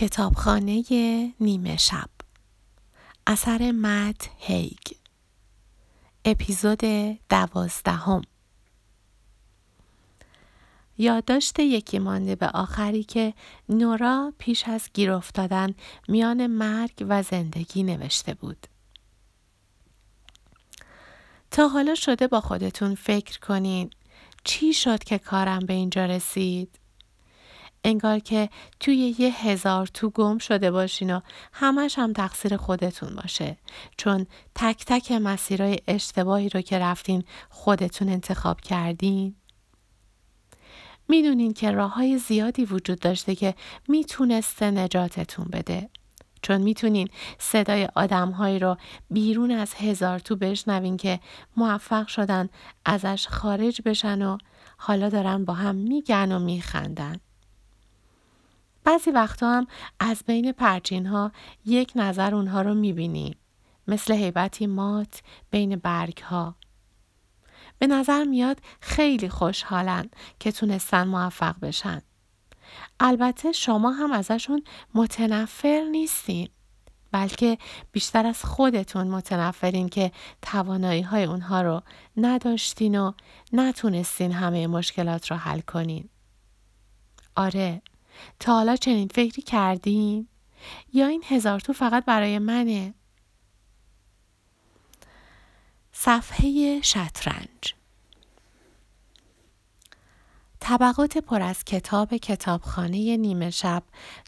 کتابخانه نیمه شب اثر مت هیگ اپیزود دوازدهم یادداشت یکی مانده به آخری که نورا پیش از گیر افتادن میان مرگ و زندگی نوشته بود. تا حالا شده با خودتون فکر کنین چی شد که کارم به اینجا رسید؟ انگار که توی یه هزار تو گم شده باشین و همش هم تقصیر خودتون باشه. چون تک تک مسیرهای اشتباهی رو که رفتین خودتون انتخاب کردین. می‌دونین که راه های زیادی وجود داشته که می‌تونسته نجاتتون بده. چون می‌تونین صدای آدمهایی رو بیرون از هزار تو بشنوین که موفق شدن ازش خارج بشن و حالا دارن با هم میگن و میخندن. بعضی وقتا هم از بین پرچین ها یک نظر اونها رو می‌بینیم. مثل حیبتی مات بین برگ ها. به نظر میاد خیلی خوشحالن که تونستن موفق بشن. البته شما هم ازشون متنفر نیستین. بلکه بیشتر از خودتون متنفرین که توانایی های اونها رو نداشتین و نتونستین همه مشکلات رو حل کنین. آره تا حالا چنین فکری کردین؟ یا این هزار تو فقط برای منه؟ صفحه شطرنج طبقات پر از کتاب کتابخانه نیمه شب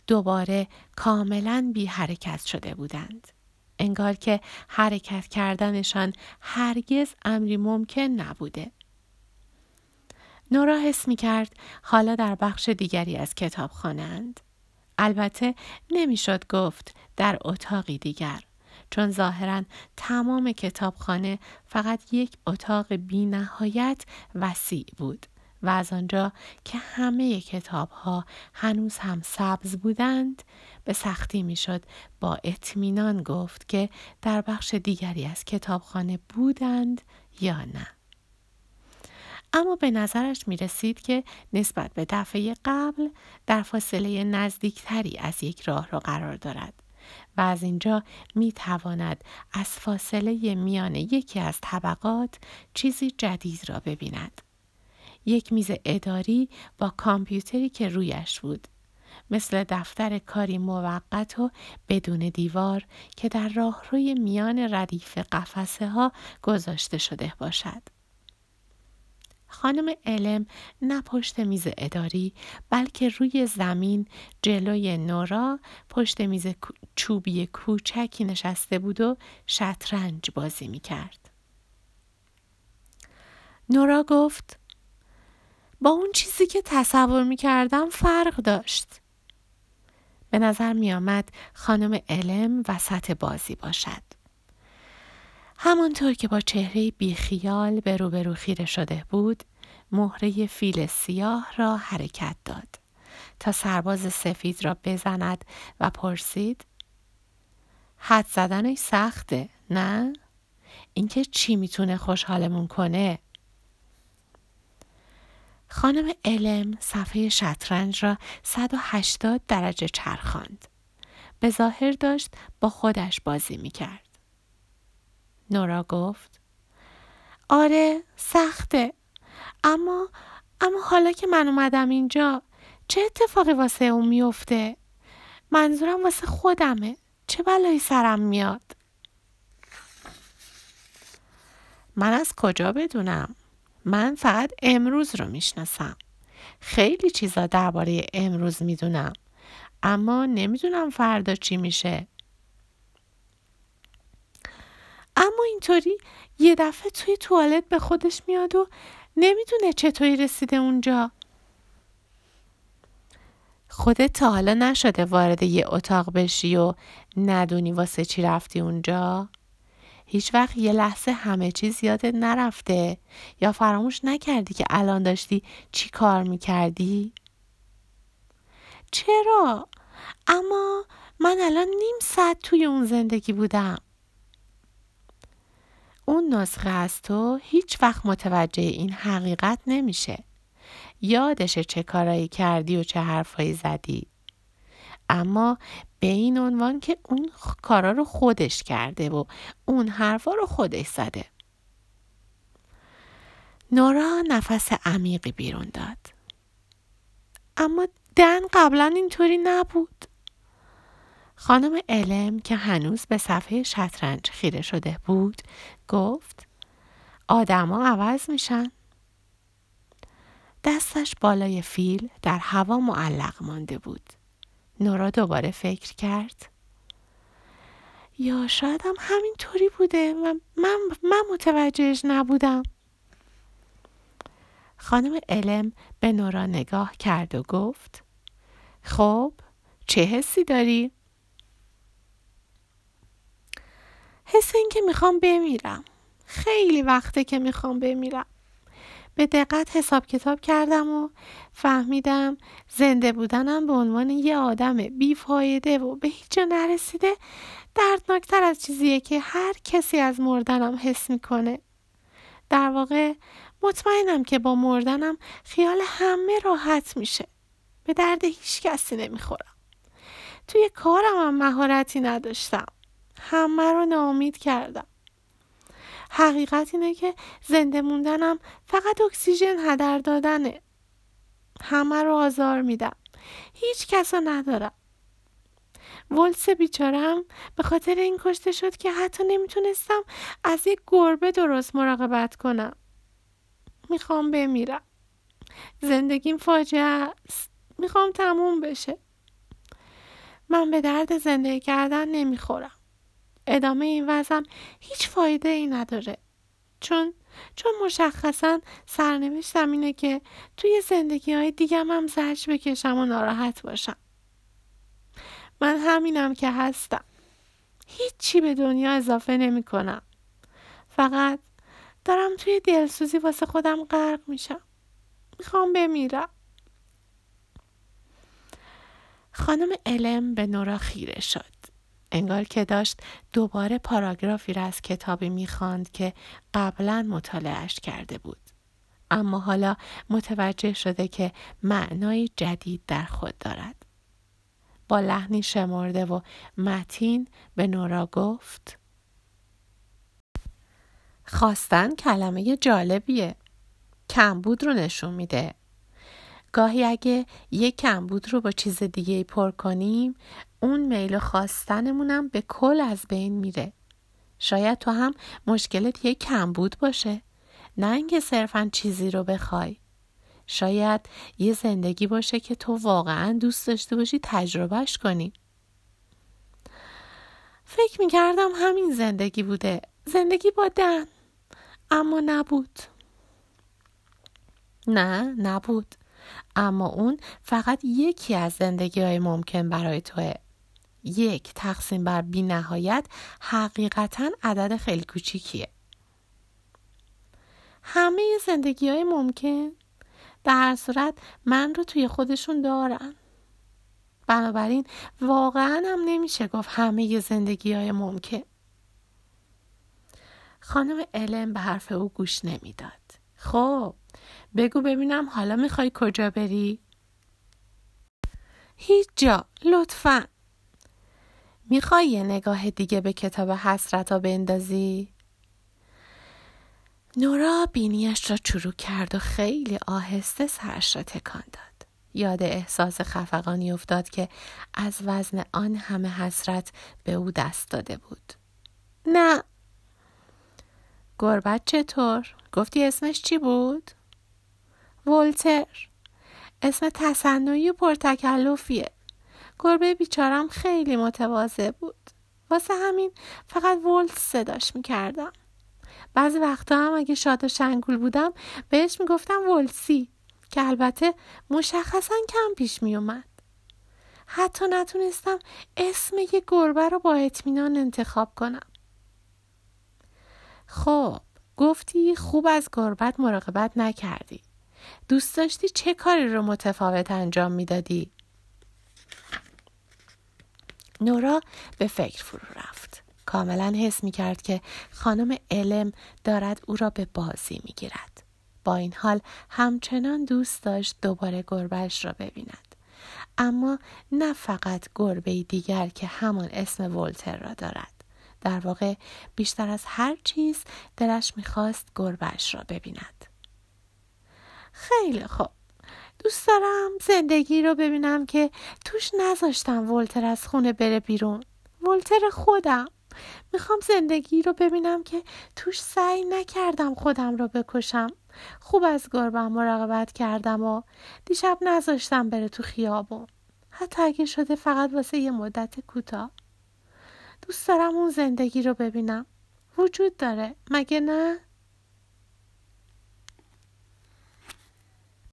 دوباره کاملا بی حرکت شده بودند. انگار که حرکت کردنشان هرگز امری ممکن نبوده. نورا حس می کرد حالا در بخش دیگری از کتاب خانند. البته نمی‌شد گفت در اتاقی دیگر چون ظاهرا تمام کتابخانه فقط یک اتاق بی نهایت وسیع بود و از آنجا که همه کتاب ها هنوز هم سبز بودند به سختی می‌شد با اطمینان گفت که در بخش دیگری از کتابخانه بودند یا نه. اما به نظرش می رسید که نسبت به دفعه قبل در فاصله نزدیکتری از یک راه را قرار دارد و از اینجا می تواند از فاصله میان یکی از طبقات چیزی جدید را ببیند. یک میز اداری با کامپیوتری که رویش بود. مثل دفتر کاری موقت و بدون دیوار که در راهروی میان ردیف قفسه ها گذاشته شده باشد. خانم علم نه پشت میز اداری بلکه روی زمین جلوی نورا پشت میز چوبی کوچکی نشسته بود و شطرنج بازی می کرد. نورا گفت با اون چیزی که تصور می کردم فرق داشت. به نظر می آمد خانم علم وسط بازی باشد. همانطور که با چهره بیخیال به روبرو خیره شده بود مهره فیل سیاه را حرکت داد تا سرباز سفید را بزند و پرسید حد زدنش سخته نه؟ اینکه چی می‌تونه خوشحالمون کنه؟ خانم علم صفحه شطرنج را 180 درجه چرخاند. به ظاهر داشت با خودش بازی می‌کرد. نورا گفت. آره سخته. اما اما حالا که من اومدم اینجا چه اتفاقی واسه اون میفته؟ منظورم واسه خودمه. چه بلایی سرم میاد؟ من از کجا بدونم؟ من فقط امروز رو می‌شناسم. خیلی چیزا درباره امروز می‌دونم. اما نمی‌دونم فردا چی میشه. اینطوری یه دفعه توی توالت به خودش میاد و نمی‌دونه چطوری رسیده اونجا خودت تا حالا نشده وارد یه اتاق بشی و ندونی واسه چی رفتی اونجا؟ هیچ وقت یه لحظه همه چیز یادت نرفته یا فراموش نکردی که الان داشتی چی کار می‌کردی؟ چرا؟ اما من الان نیم ساعت توی اون زندگی بودم. اون نسخه از تو هیچ وقت متوجه این حقیقت نمیشه. یادشه چه کارایی کردی و چه حرفایی زدی. اما به این عنوان که اون کارا رو خودش کرده و اون حرفا رو خودش زده نورا نفس عمیقی بیرون داد اما دن قبلا اینطوری نبود خانم علم که هنوز به صفحه شطرنج خیره شده بود گفت آدما عوض میشن. دستش بالای فیل در هوا معلق مانده بود. نورا دوباره فکر کرد. یا شاید هم همینطوری بوده. و من, من متوجهش نبودم. خانم علم به نورا نگاه کرد و گفت خب چه حسی داری؟ حس این که می‌خوام بمیرم. خیلی وقته که می‌خوام بمیرم. به دقت حساب کتاب کردم و فهمیدم زنده بودنم به عنوان یه آدم بیفایده و به هیچ جا نرسیده دردناکتر از چیزیه که هر کسی از مردنم حس می‌کنه. در واقع مطمئنم که با مردنم خیال همه راحت میشه. به درد هیچ کسی نمی‌خورم. توی کارم هم مهارتی نداشتم. همه رو ناامید کردم. حقیقت اینه که زنده موندنم فقط اکسیژن هدر دادنه. همه رو آزار میدم. هیچ کس رو ندارم. ولس بیچارم به خاطر این کشته شد که حتی نمی‌تونستم از یک گربه درست مراقبت کنم. می‌خوام بمیرم. زندگیم فاجعه است. می‌خوام تموم بشه. من به درد زندگی کردن نمی‌خورم. ادامه این وضعم هیچ فایده ای نداره. چون چون مشخصا سرنوشتم اینه که توی زندگی های دیگم هم زرج بکشم و ناراحت باشم. من همینم که هستم. هیچی به دنیا اضافه نمی کنم فقط دارم توی دلسوزی واسه خودم غرق میشم. می‌خوام بمیرم. خانم علم به نورا خیره شد. انگار که داشت دوباره پاراگرافی را از کتابی می‌خواند که قبلا مطالعهش کرده بود. اما حالا متوجه شده که معنای جدید در خود دارد. با لحنی شمرده و متین به نورا گفت خواستن کلمه جالبیه. کمبود رو نشون میده. گاهی اگه یک کمبود رو با چیز دیگه پر کنیم اون میل خواستنمونم به کل از بین میره. شاید تو هم مشکلت یک کمبود باشه. نه اینکه صرفا چیزی رو بخوای. شاید یه زندگی باشه که تو واقعا دوست داشته باشی تجربهش کنی. فکر می‌کردم همین زندگی بوده. زندگی با دن اما نبود. نه نبود. اما اون فقط یکی از زندگی های ممکن برای توه. یک تقسیم بر بی نهایت حقیقتا عدد خیلی کوچیکیه. همه زندگی های ممکن. در هر صورت من رو توی خودشون دارن. بنابراین واقعا هم نمیشه گفت همه زندگی های ممکن. خانم علم به حرف او گوش نمی‌داد. خب بگو ببینم حالا می‌خوای کجا بری؟ هیچ جا لطفا. می‌خوای یه نگاه دیگه به کتاب حسرت ها بندازی؟ نورا بینیش را چرو کرد و خیلی آهسته سرش را تکان داد. یاد احساس خفقانی افتاد که از وزن آن همه حسرت به او دست داده بود. نه. گربت چطور؟ گفتی اسمش چی بود؟ ولتر اسم تصنعی و پرتکلفیه گربه بیچارم خیلی متواضع بود. واسه همین فقط ولت صداش می‌کردم. بعضی وقتا هم اگه شاد و شنگول بودم بهش می‌گفتم ولسی که البته مشخصا کم پیش میومد حتی نتونستم اسم یه گربه رو با اطمینان انتخاب کنم. خب گفتی خوب از گربت مراقبت نکردی. دوست داشتی چه کاری رو متفاوت انجام می‌دادی؟ نورا به فکر فرو رفت. کاملا حس می کرد که خانم علم دارد او را به بازی می گیرد. با این حال همچنان دوست داشت دوباره گربش را ببیند. اما نه فقط گربه دیگر که همان اسم ولتر را دارد در واقع بیشتر از هر چیز دلش می‌خواست گربهش را ببیند خیلی خوب دوست دارم زندگی رو ببینم که توش نذاشتم ولتر از خونه بره بیرون. ولتر خودم. می‌خوام زندگی رو ببینم که توش سعی نکردم خودم رو بکشم. خوب از گربم مراقبت کردم و دیشب نذاشتم بره تو خیابون. حتی اگه شده فقط واسه یه مدت کوتاه. دوست دارم اون زندگی رو ببینم. وجود داره. مگه نه؟